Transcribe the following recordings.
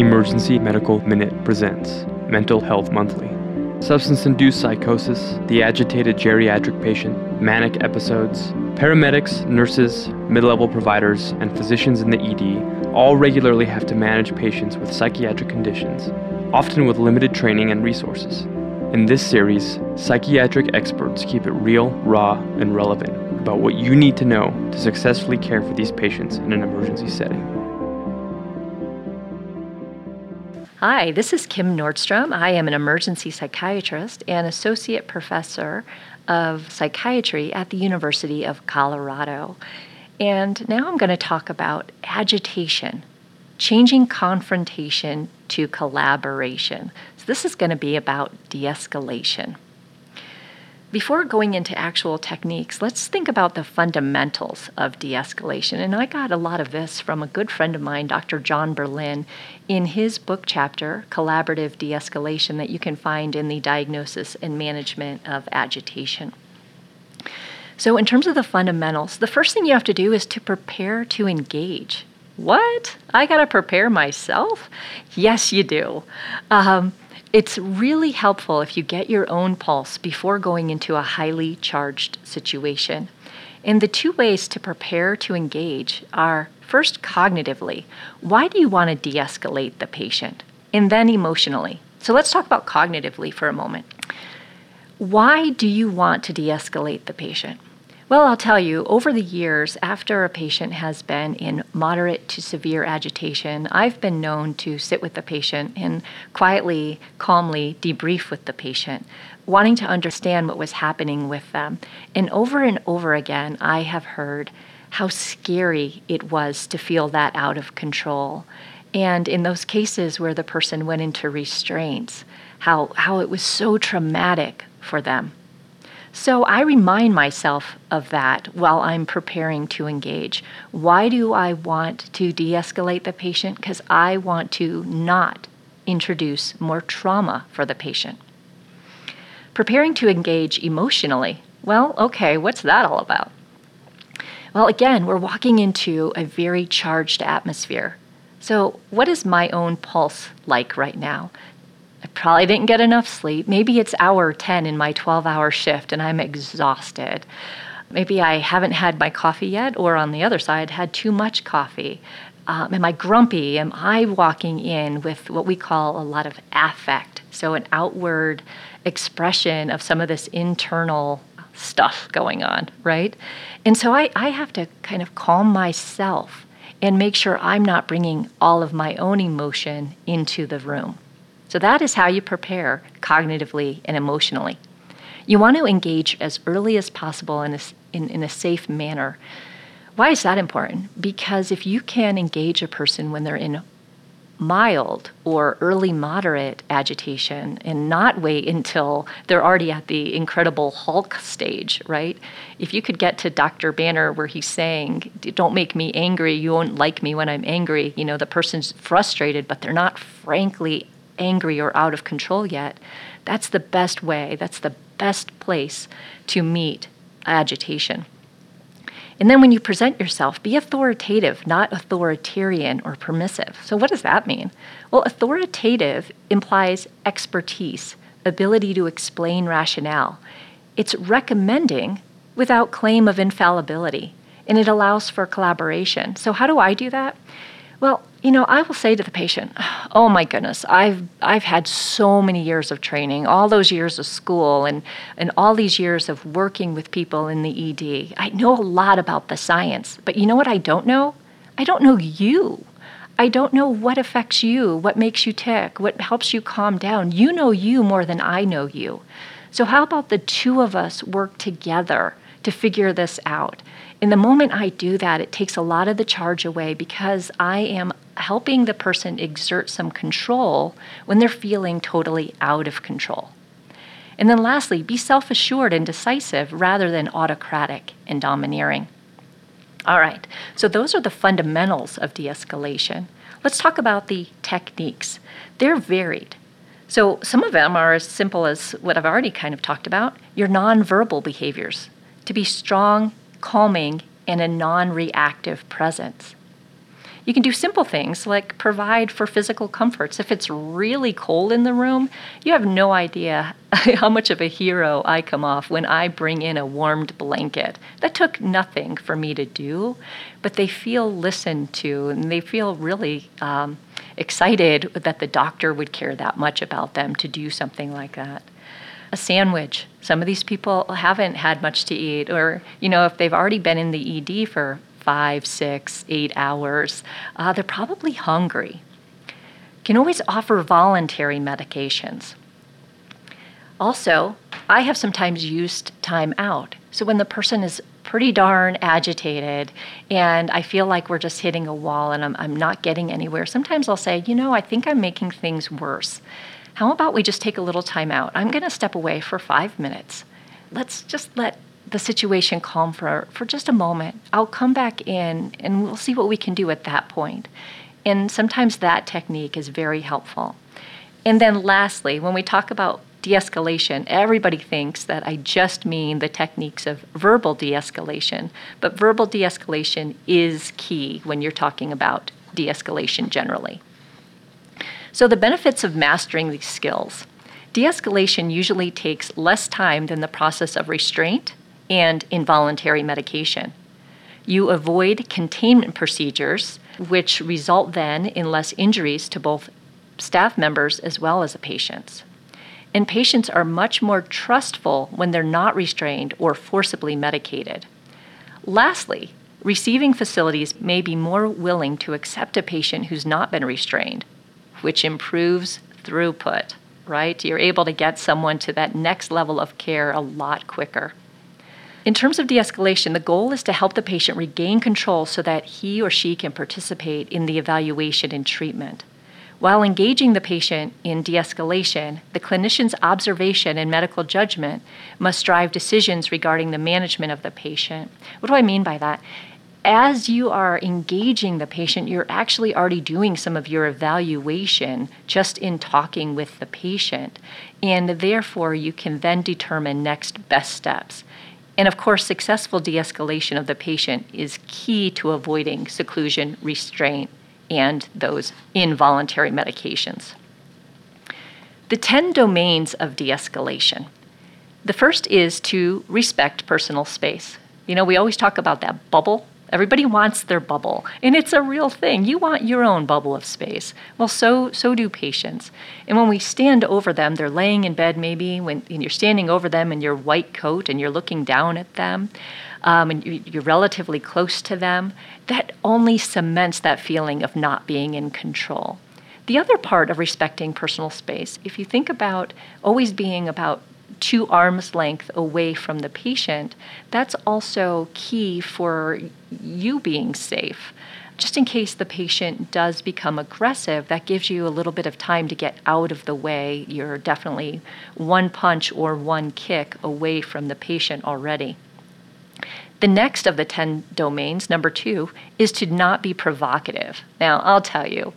Emergency Medical Minute presents Mental Health Monthly. Substance induced psychosis, the agitated geriatric patient, manic episodes. Paramedics, nurses, mid level providers, and physicians in the ED all regularly have to manage patients with psychiatric conditions, often with limited training and resources. In this series, psychiatric experts keep it real, raw, and relevant about what you need to know to successfully care for these patients in an emergency setting. Hi, this is Kim Nordstrom. I am an emergency psychiatrist and associate professor of psychiatry at the University of Colorado. And now I'm going to talk about agitation, changing confrontation to collaboration. So, this is going to be about de escalation. Before going into actual techniques, let's think about the fundamentals of de escalation. And I got a lot of this from a good friend of mine, Dr. John Berlin, in his book chapter, Collaborative De Escalation, that you can find in the Diagnosis and Management of Agitation. So, in terms of the fundamentals, the first thing you have to do is to prepare to engage. What? I got to prepare myself? Yes, you do. Um, it's really helpful if you get your own pulse before going into a highly charged situation. And the two ways to prepare to engage are first cognitively. Why do you want to de escalate the patient? And then emotionally. So let's talk about cognitively for a moment. Why do you want to de escalate the patient? Well, I'll tell you, over the years, after a patient has been in moderate to severe agitation, I've been known to sit with the patient and quietly, calmly debrief with the patient, wanting to understand what was happening with them. And over and over again, I have heard how scary it was to feel that out of control. And in those cases where the person went into restraints, how, how it was so traumatic for them. So I remind myself of that while I'm preparing to engage. Why do I want to de escalate the patient? Because I want to not introduce more trauma for the patient. Preparing to engage emotionally. Well, okay, what's that all about? Well, again, we're walking into a very charged atmosphere. So, what is my own pulse like right now? I probably didn't get enough sleep. Maybe it's hour 10 in my 12 hour shift and I'm exhausted. Maybe I haven't had my coffee yet, or on the other side, had too much coffee. Um, am I grumpy? Am I walking in with what we call a lot of affect? So, an outward expression of some of this internal stuff going on, right? And so, I, I have to kind of calm myself and make sure I'm not bringing all of my own emotion into the room. So, that is how you prepare cognitively and emotionally. You want to engage as early as possible in a, in, in a safe manner. Why is that important? Because if you can engage a person when they're in mild or early moderate agitation and not wait until they're already at the incredible Hulk stage, right? If you could get to Dr. Banner where he's saying, Don't make me angry, you won't like me when I'm angry, you know, the person's frustrated, but they're not frankly angry or out of control yet, that's the best way, that's the best place to meet agitation. And then when you present yourself, be authoritative, not authoritarian or permissive. So, what does that mean? Well, authoritative implies expertise, ability to explain rationale. It's recommending without claim of infallibility, and it allows for collaboration. So, how do I do that? Well, you know, I will say to the patient, "Oh my goodness, I've I've had so many years of training, all those years of school and and all these years of working with people in the ED. I know a lot about the science, but you know what I don't know? I don't know you. I don't know what affects you, what makes you tick, what helps you calm down. You know you more than I know you. So how about the two of us work together to figure this out? In the moment I do that, it takes a lot of the charge away because I am helping the person exert some control when they're feeling totally out of control. And then lastly, be self assured and decisive rather than autocratic and domineering. All right, so those are the fundamentals of de escalation. Let's talk about the techniques. They're varied. So, some of them are as simple as what I've already kind of talked about your nonverbal behaviors to be strong, calming, and a non reactive presence. You can do simple things like provide for physical comforts. If it's really cold in the room, you have no idea how much of a hero I come off when I bring in a warmed blanket. That took nothing for me to do, but they feel listened to and they feel really um, excited that the doctor would care that much about them to do something like that a sandwich. Some of these people haven't had much to eat, or, you know, if they've already been in the ED for five, six, eight hours, uh, they're probably hungry. Can always offer voluntary medications. Also, I have sometimes used time out. So when the person is pretty darn agitated and I feel like we're just hitting a wall and I'm, I'm not getting anywhere, sometimes I'll say, you know, I think I'm making things worse. How about we just take a little time out? I'm going to step away for five minutes. Let's just let the situation calm for, for just a moment. I'll come back in and we'll see what we can do at that point. And sometimes that technique is very helpful. And then, lastly, when we talk about de escalation, everybody thinks that I just mean the techniques of verbal de escalation. But verbal de escalation is key when you're talking about de escalation generally. So, the benefits of mastering these skills de escalation usually takes less time than the process of restraint and involuntary medication. You avoid containment procedures, which result then in less injuries to both staff members as well as the patients. And patients are much more trustful when they're not restrained or forcibly medicated. Lastly, receiving facilities may be more willing to accept a patient who's not been restrained which improves throughput, right? You're able to get someone to that next level of care a lot quicker. In terms of de escalation, the goal is to help the patient regain control so that he or she can participate in the evaluation and treatment. While engaging the patient in de escalation, the clinician's observation and medical judgment must drive decisions regarding the management of the patient. What do I mean by that? As you are engaging the patient, you're actually already doing some of your evaluation just in talking with the patient. And therefore, you can then determine next best steps. And of course, successful de escalation of the patient is key to avoiding seclusion, restraint, and those involuntary medications. The 10 domains of de escalation. The first is to respect personal space. You know, we always talk about that bubble Everybody wants their bubble, and it's a real thing. You want your own bubble of space. Well, so so do patients. And when we stand over them, they're laying in bed maybe when and you're standing over them in your white coat and you're looking down at them, um, and you're relatively close to them. That only cements that feeling of not being in control. The other part of respecting personal space, if you think about always being about two arms length away from the patient, that's also key for you being safe. Just in case the patient does become aggressive, that gives you a little bit of time to get out of the way. You're definitely one punch or one kick away from the patient already. The next of the 10 domains, number two, is to not be provocative. Now, I'll tell you,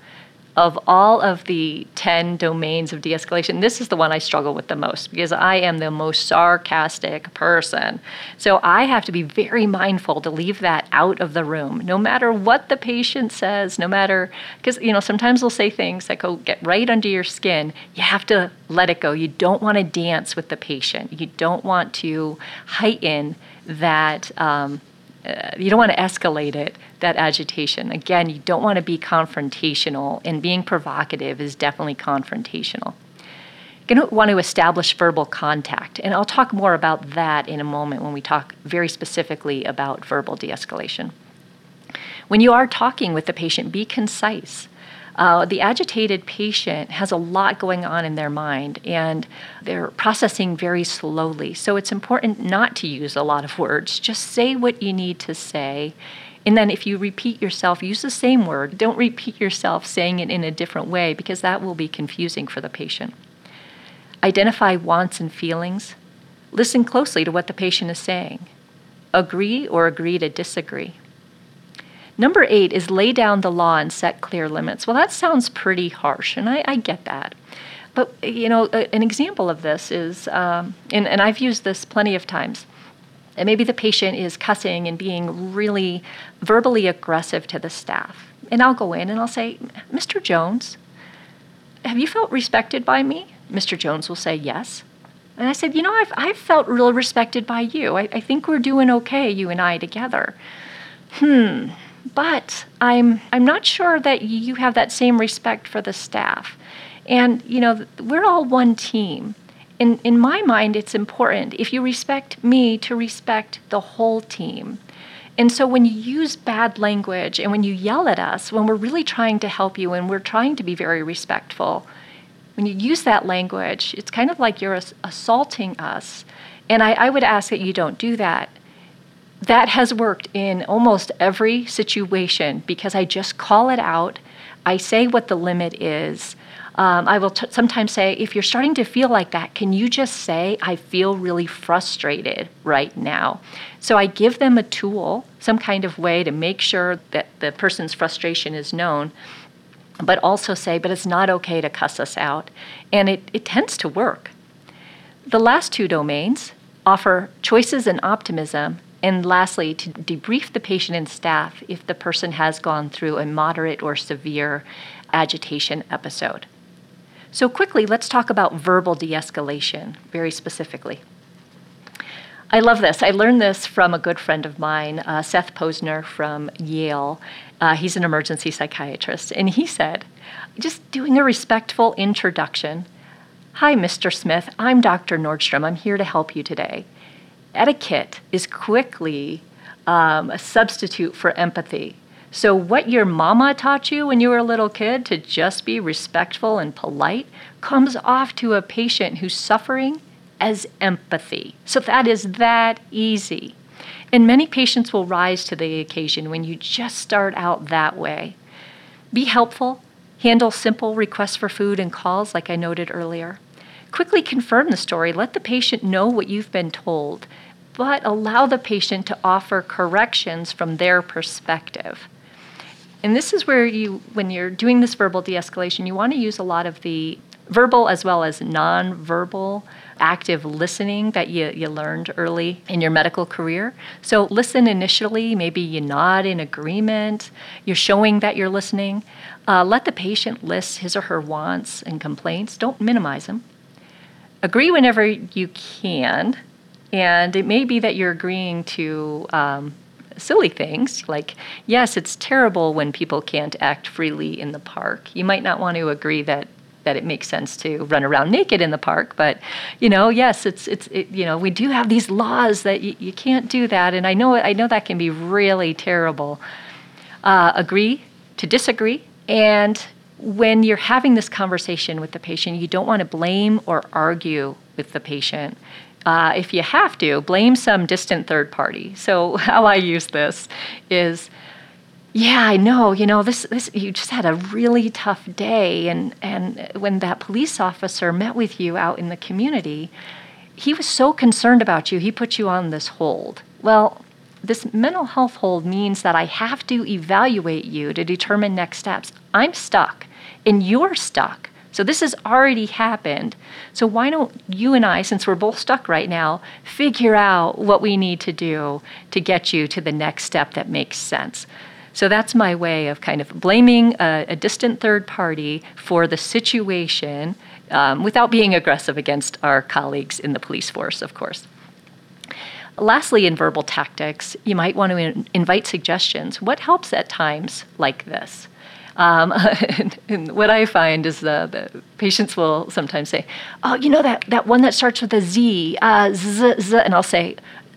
of all of the 10 domains of de escalation, this is the one I struggle with the most because I am the most sarcastic person. So I have to be very mindful to leave that out of the room, no matter what the patient says, no matter, because, you know, sometimes they'll say things that go get right under your skin. You have to let it go. You don't want to dance with the patient, you don't want to heighten that. Um, uh, you don't want to escalate it, that agitation. Again, you don't want to be confrontational, and being provocative is definitely confrontational. You're going to want to establish verbal contact, and I'll talk more about that in a moment when we talk very specifically about verbal de escalation. When you are talking with the patient, be concise. Uh, the agitated patient has a lot going on in their mind and they're processing very slowly. So it's important not to use a lot of words. Just say what you need to say. And then if you repeat yourself, use the same word. Don't repeat yourself saying it in a different way because that will be confusing for the patient. Identify wants and feelings. Listen closely to what the patient is saying. Agree or agree to disagree. Number eight is lay down the law and set clear limits. Well, that sounds pretty harsh, and I, I get that. But, you know, a, an example of this is, um, and, and I've used this plenty of times. And maybe the patient is cussing and being really verbally aggressive to the staff. And I'll go in and I'll say, Mr. Jones, have you felt respected by me? Mr. Jones will say, Yes. And I said, You know, I've, I've felt real respected by you. I, I think we're doing okay, you and I together. Hmm, but I'm, I'm not sure that you have that same respect for the staff. And, you know, we're all one team. In, in my mind, it's important if you respect me to respect the whole team. And so when you use bad language and when you yell at us, when we're really trying to help you and we're trying to be very respectful, when you use that language, it's kind of like you're assaulting us. And I, I would ask that you don't do that. That has worked in almost every situation because I just call it out. I say what the limit is. Um, I will t- sometimes say, if you're starting to feel like that, can you just say, I feel really frustrated right now? So I give them a tool, some kind of way to make sure that the person's frustration is known, but also say, but it's not okay to cuss us out. And it, it tends to work. The last two domains offer choices and optimism and lastly, to debrief the patient and staff if the person has gone through a moderate or severe agitation episode. So, quickly, let's talk about verbal de escalation very specifically. I love this. I learned this from a good friend of mine, uh, Seth Powsner from Yale. Uh, he's an emergency psychiatrist. And he said, just doing a respectful introduction Hi, Mr. Smith. I'm Dr. Nordstrom. I'm here to help you today. Etiquette is quickly um, a substitute for empathy. So, what your mama taught you when you were a little kid to just be respectful and polite comes off to a patient who's suffering as empathy. So, that is that easy. And many patients will rise to the occasion when you just start out that way. Be helpful, handle simple requests for food and calls, like I noted earlier. Quickly confirm the story, let the patient know what you've been told, but allow the patient to offer corrections from their perspective. And this is where you, when you're doing this verbal de escalation, you want to use a lot of the verbal as well as non-verbal active listening that you, you learned early in your medical career. So listen initially, maybe you nod in agreement, you're showing that you're listening. Uh, let the patient list his or her wants and complaints, don't minimize them. Agree whenever you can, and it may be that you're agreeing to um, silly things like, yes, it's terrible when people can't act freely in the park. You might not want to agree that that it makes sense to run around naked in the park but you know yes it's it's it, you know we do have these laws that y- you can't do that and i know i know that can be really terrible uh, agree to disagree and when you're having this conversation with the patient you don't want to blame or argue with the patient uh, if you have to, blame some distant third party. So, how I use this is yeah, I know. You know, this, this you just had a really tough day and and when that police officer met with you out in the community, he was so concerned about you. He put you on this hold. Well, this mental health hold means that I have to evaluate you to determine next steps. I'm stuck and you're stuck. So this has already happened. So why don't you and I, since we're both stuck right now, figure out what we need to do to get you to the next step that makes sense? So that's my way of kind of blaming a, a distant third party for the situation um, without being aggressive against our colleagues in the police force, of course. Lastly, in verbal tactics, you might want to in- invite suggestions. What helps at times like this? Um, and, and, what I find is the, the, patients will sometimes say, "Oh, you know that that one that starts with a Z, uh, z, z," and I'll say,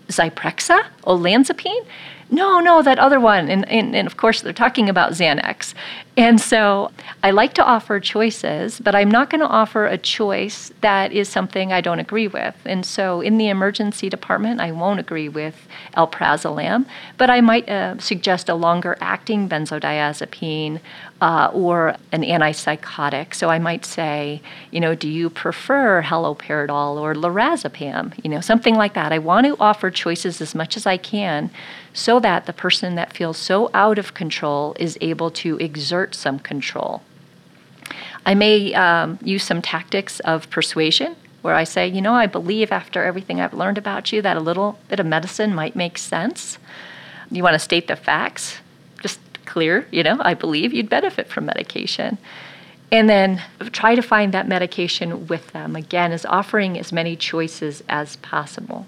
"Zyprexa, olanzapine." No, no, that other one. And, and, and, of course, they're talking about Xanax. And so I like to offer choices, but I'm not going to offer a choice that is something I don't agree with. And so in the emergency department, I won't agree with alprazolam, but I might uh, suggest a longer acting benzodiazepine uh, or an antipsychotic. So I might say, you know, do you prefer haloperidol or lorazepam? You know, something like that. I want to offer choices as much as I can that the person that feels so out of control is able to exert some control. I may um, use some tactics of persuasion where I say, you know, I believe after everything I've learned about you that a little bit of medicine might make sense. You want to state the facts, just clear, you know, I believe you'd benefit from medication. And then try to find that medication with them, again, is offering as many choices as possible.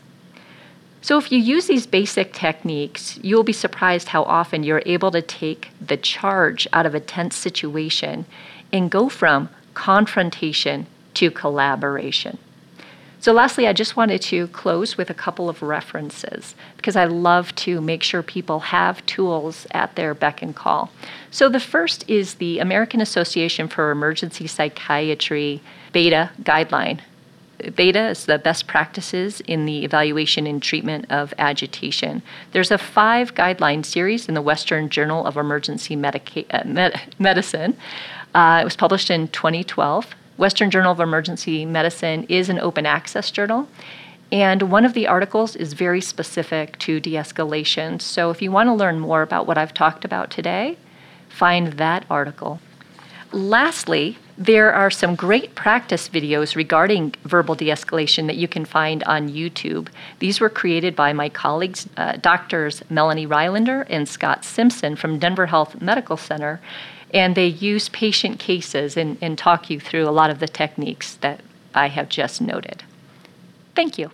So, if you use these basic techniques, you'll be surprised how often you're able to take the charge out of a tense situation and go from confrontation to collaboration. So, lastly, I just wanted to close with a couple of references because I love to make sure people have tools at their beck and call. So, the first is the American Association for Emergency Psychiatry Beta Guideline Beta is the best practices in the evaluation and treatment of agitation. There's a five guideline series in the Western Journal of Emergency Medica- uh, Med- Medicine. Uh, it was published in 2012. Western Journal of Emergency Medicine is an open access journal. And one of the articles is very specific to de escalation. So if you want to learn more about what I've talked about today, find that article. Lastly, there are some great practice videos regarding verbal de escalation that you can find on YouTube. These were created by my colleagues, uh, doctors Melanie Rylander and Scott Simpson from Denver Health Medical Center, and they use patient cases and, and talk you through a lot of the techniques that I have just noted. Thank you.